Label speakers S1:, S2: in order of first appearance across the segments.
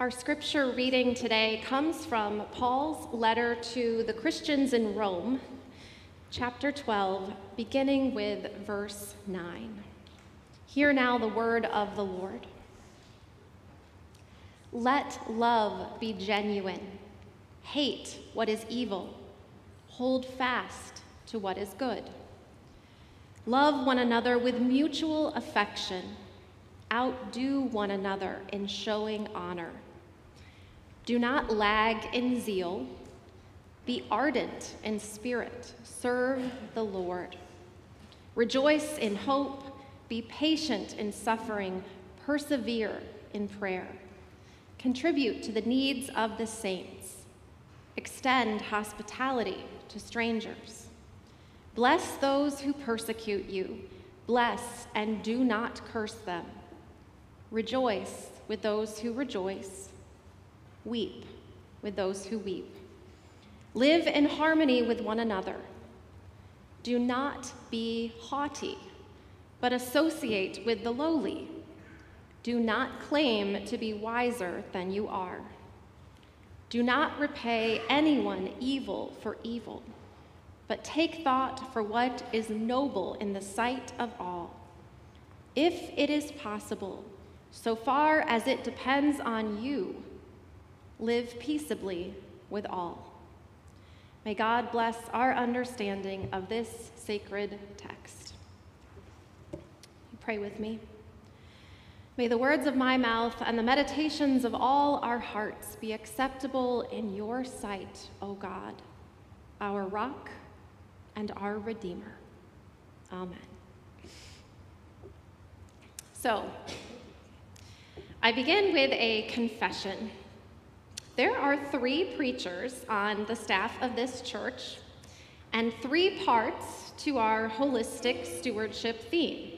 S1: Our scripture reading today comes from Paul's letter to the Christians in Rome, chapter 12, beginning with verse 9. Hear now the word of the Lord. Let love be genuine. Hate what is evil. Hold fast to what is good. Love one another with mutual affection. Outdo one another in showing honor. Do not lag in zeal. Be ardent in spirit. Serve the Lord. Rejoice in hope. Be patient in suffering. Persevere in prayer. Contribute to the needs of the saints. Extend hospitality to strangers. Bless those who persecute you. Bless and do not curse them. Rejoice with those who rejoice. Weep with those who weep. Live in harmony with one another. Do not be haughty, but associate with the lowly. Do not claim to be wiser than you are. Do not repay anyone evil for evil but take thought for what is noble in the sight of all. If it is possible, so far as it depends on you, live peaceably with all. May God bless our understanding of this sacred text. Pray with me. May the words of my mouth and the meditations of all our hearts be acceptable in your sight, O God, our rock and our Redeemer. Amen. So, I begin with a confession. There are three preachers on the staff of this church and three parts to our holistic stewardship theme.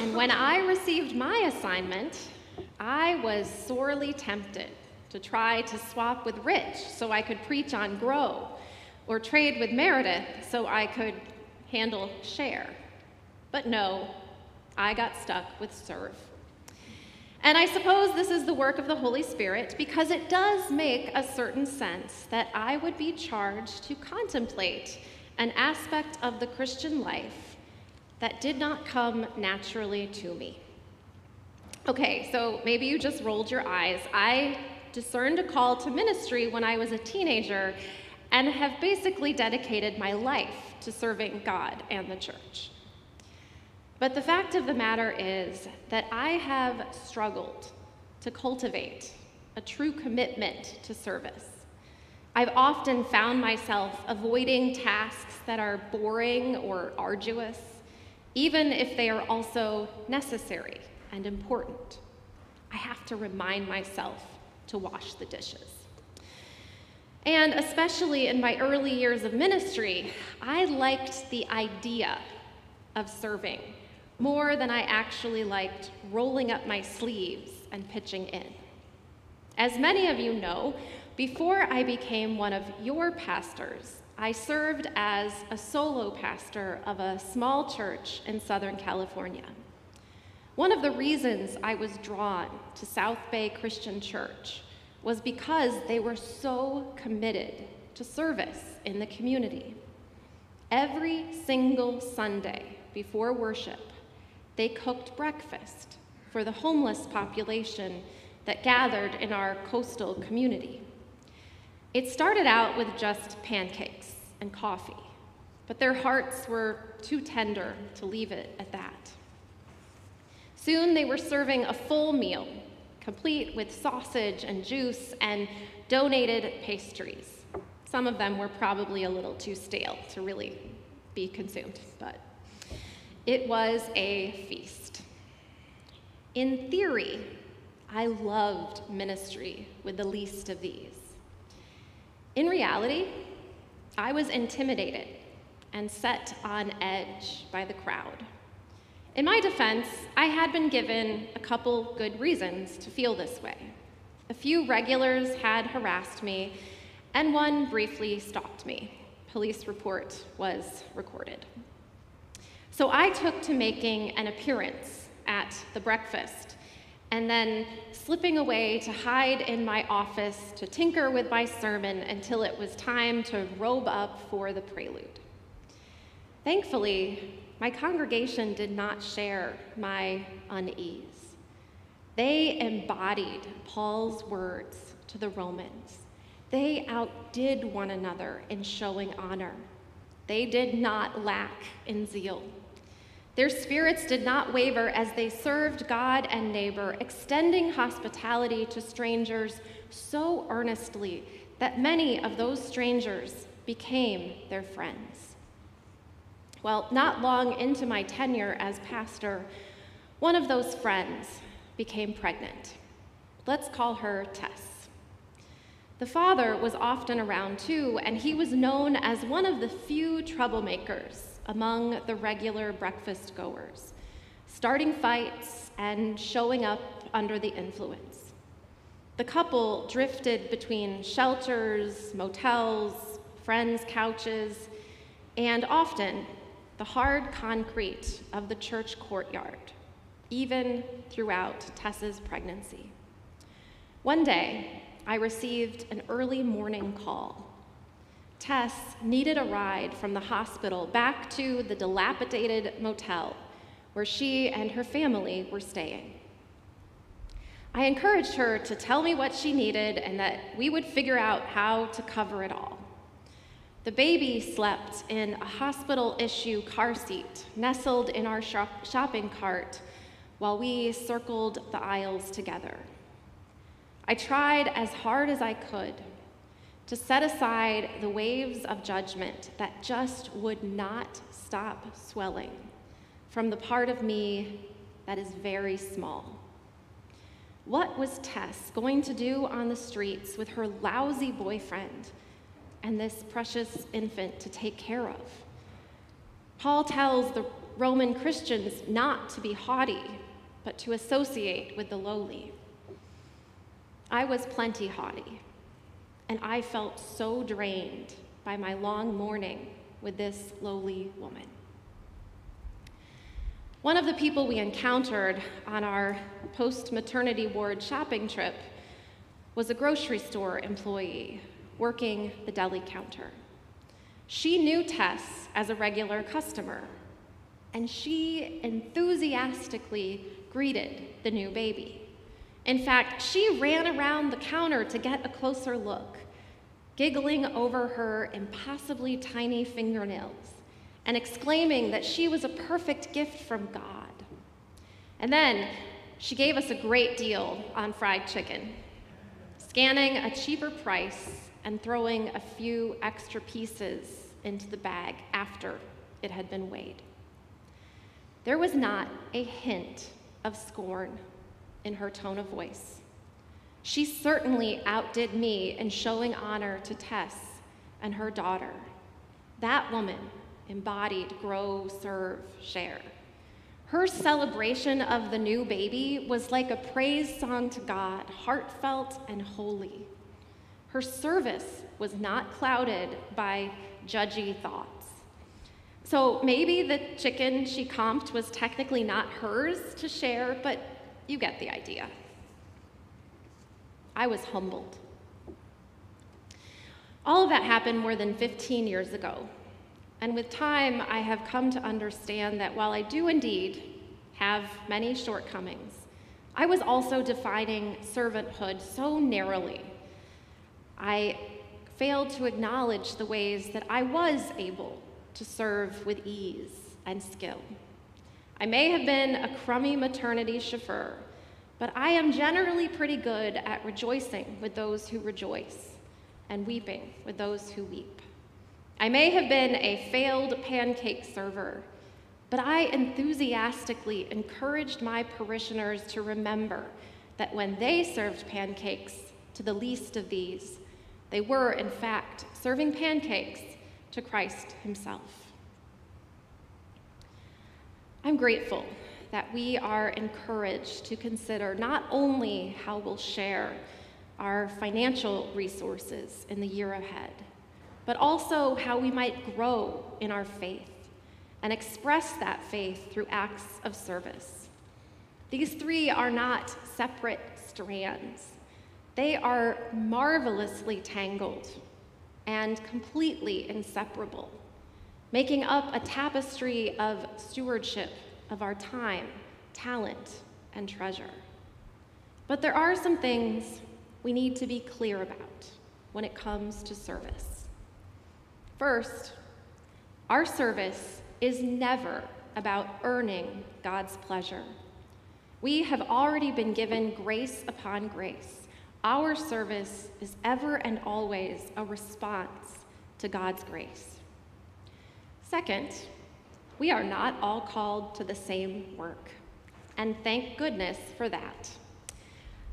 S1: And when I received my assignment, I was sorely tempted to try to swap with Rich so I could preach on grow or trade with Meredith so I could handle share. But no, I got stuck with serve. And I suppose this is the work of the Holy Spirit because it does make a certain sense that I would be charged to contemplate an aspect of the Christian life that did not come naturally to me. Okay, so maybe you just rolled your eyes. I discerned a call to ministry when I was a teenager and have basically dedicated my life to serving God and the church. But the fact of the matter is that I have struggled to cultivate a true commitment to service. I've often found myself avoiding tasks that are boring or arduous, even if they are also necessary and important. I have to remind myself to wash the dishes. And especially in my early years of ministry, I liked the idea of serving more than I actually liked rolling up my sleeves and pitching in. As many of you know, before I became one of your pastors, I served as a solo pastor of a small church in Southern California. One of the reasons I was drawn to South Bay Christian Church was because they were so committed to service in the community. Every single Sunday before worship, they cooked breakfast for the homeless population that gathered in our coastal community. It started out with just pancakes and coffee, but their hearts were too tender to leave it at that. Soon they were serving a full meal complete with sausage and juice and donated pastries. Some of them were probably a little too stale to really be consumed, but it was a feast. In theory, I loved ministry with the least of these. In reality, I was intimidated and set on edge by the crowd. In my defense, I had been given a couple good reasons to feel this way. A few regulars had harassed me, and one briefly stopped me. Police report was recorded. So I took to making an appearance at the breakfast and then slipping away to hide in my office to tinker with my sermon until it was time to robe up for the prelude. Thankfully, my congregation did not share my unease. They embodied Paul's words to the Romans. They outdid one another in showing honor. They did not lack in zeal. Their spirits did not waver as they served God and neighbor, extending hospitality to strangers so earnestly that many of those strangers became their friends. Well, not long into my tenure as pastor, one of those friends became pregnant. Let's call her Tess. The father was often around too, and he was known as one of the few troublemakers among the regular breakfast goers, starting fights and showing up under the influence. The couple drifted between shelters, motels, friends' couches, and often the hard concrete of the church courtyard, even throughout Tessa's pregnancy. One day, I received an early morning call Tess needed a ride from the hospital back to the dilapidated motel where she and her family were staying. I encouraged her to tell me what she needed and that we would figure out how to cover it all. The baby slept in a hospital issue car seat nestled in our shop- shopping cart while we circled the aisles together. I tried as hard as I could to set aside the waves of judgment that just would not stop swelling from the part of me that is very small. What was Tess going to do on the streets with her lousy boyfriend and this precious infant to take care of? Paul tells the Roman Christians not to be haughty, but to associate with the lowly. I was plenty haughty and I felt so drained by my long morning with this lowly woman. One of the people we encountered on our post maternity ward shopping trip was a grocery store employee working the deli counter. She knew Tess as a regular customer, and she enthusiastically greeted the new baby. In fact, she ran around the counter to get a closer look, giggling over her impossibly tiny fingernails and exclaiming that she was a perfect gift from God. And then she gave us a great deal on fried chicken, scanning a cheaper price and throwing a few extra pieces into the bag after it had been weighed. There was not a hint of scorn in her tone of voice. She certainly outdid me in showing honor to Tess and her daughter. That woman embodied grow, serve, share. Her celebration of the new baby was like a praise song to God, heartfelt and holy. Her service was not clouded by judgy thoughts. So maybe the chicken she comped was technically not hers to share, but you get the idea. I was humbled. All of that happened more than 15 years ago. And with time, I have come to understand that while I do indeed have many shortcomings, I was also defining servanthood so narrowly. I failed to acknowledge the ways that I was able to serve with ease and skill. I may have been a crummy maternity chauffeur, but I am generally pretty good at rejoicing with those who rejoice and weeping with those who weep. I may have been a failed pancake server, but I enthusiastically encouraged my parishioners to remember that when they served pancakes to the least of these, they were, in fact, serving pancakes to Christ Himself. I'm grateful that we are encouraged to consider not only how we'll share our financial resources in the year ahead, but also how we might grow in our faith and express that faith through acts of service. These three are not separate strands. They are marvelously tangled and completely inseparable, making up a tapestry of stewardship of our time, talent, and treasure. But there are some things we need to be clear about when it comes to service. First, our service is never about earning God's pleasure. We have already been given grace upon grace. Our service is ever and always a response to God's grace. Second, we are not all called to the same work, and thank goodness for that.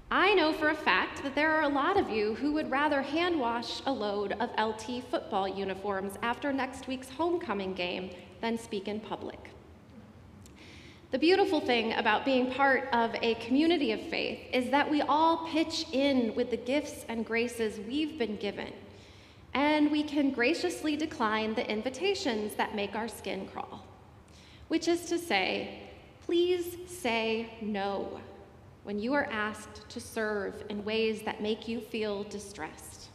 S1: I know for a fact that there are a lot of you who would rather hand wash a load of LT football uniforms after next week's homecoming game than speak in public. The beautiful thing about being part of a community of faith is that we all pitch in with the gifts and graces we've been given, and we can graciously decline the invitations that make our skin crawl. Which is to say, please say no when you are asked to serve in ways that make you feel distressed.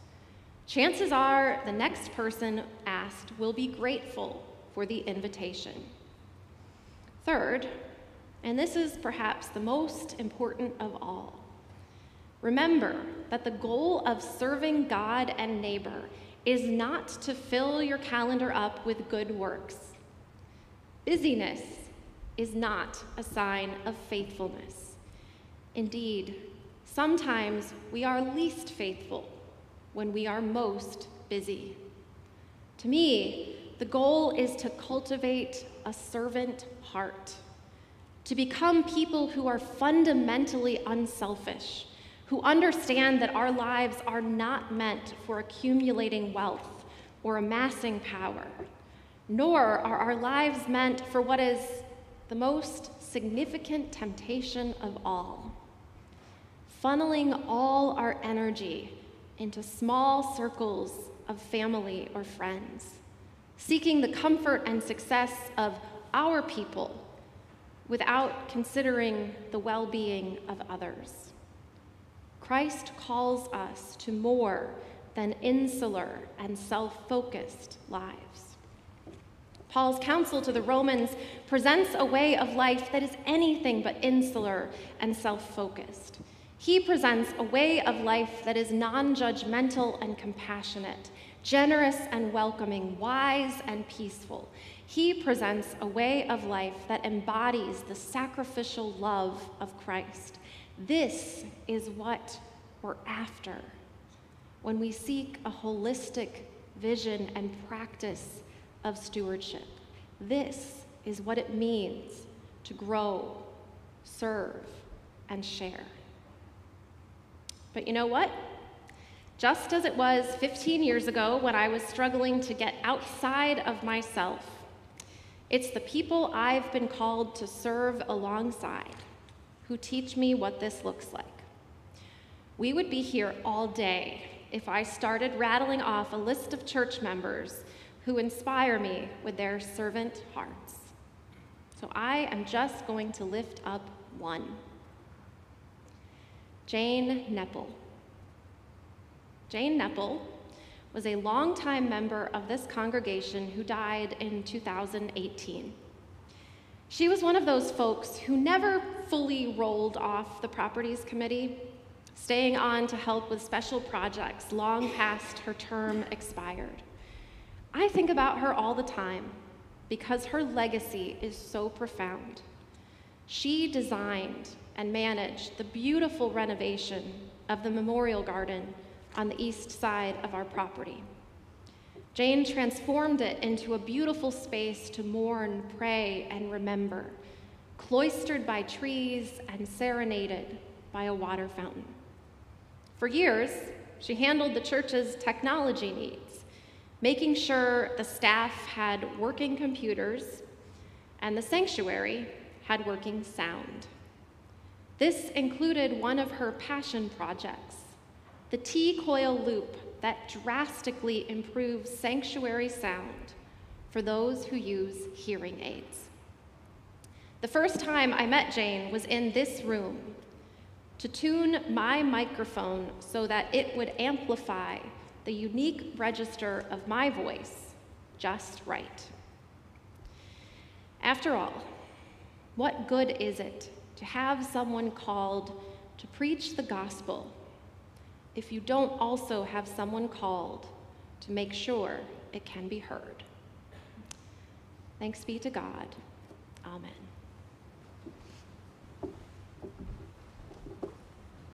S1: Chances are the next person asked will be grateful for the invitation. Third, and this is perhaps the most important of all, remember that the goal of serving God and neighbor is not to fill your calendar up with good works. Busyness is not a sign of faithfulness. Indeed, sometimes we are least faithful when we are most busy. To me, the goal is to cultivate a servant heart, to become people who are fundamentally unselfish, who understand that our lives are not meant for accumulating wealth or amassing power, nor are our lives meant for what is the most significant temptation of all funneling all our energy into small circles of family or friends, seeking the comfort and success of our people without considering the well being of others. Christ calls us to more than insular and self focused lives. Paul's counsel to the Romans presents a way of life that is anything but insular and self focused. He presents a way of life that is non judgmental and compassionate, generous and welcoming, wise and peaceful. He presents a way of life that embodies the sacrificial love of Christ. This is what we're after when we seek a holistic vision and practice of stewardship. This is what it means to grow, serve, and share. But you know what? Just as it was 15 years ago when I was struggling to get outside of myself, it's the people I've been called to serve alongside who teach me what this looks like. We would be here all day if I started rattling off a list of church members who inspire me with their servant hearts. So I am just going to lift up one. Jane Nepple. Jane Nepple was a longtime member of this congregation who died in 2018. She was one of those folks who never fully rolled off the properties committee, staying on to help with special projects long past her term expired. I think about her all the time because her legacy is so profound. She designed and managed the beautiful renovation of the memorial garden on the east side of our property. Jane transformed it into a beautiful space to mourn, pray, and remember, cloistered by trees and serenaded by a water fountain. For years, she handled the church's technology needs, making sure the staff had working computers and the sanctuary had working sound. This included one of her passion projects, the T coil loop that drastically improves sanctuary sound for those who use hearing aids. The first time I met Jane was in this room to tune my microphone so that it would amplify the unique register of my voice just right. After all, what good is it to have someone called to preach the gospel if you don't also have someone called to make sure it can be heard? Thanks be to God. Amen.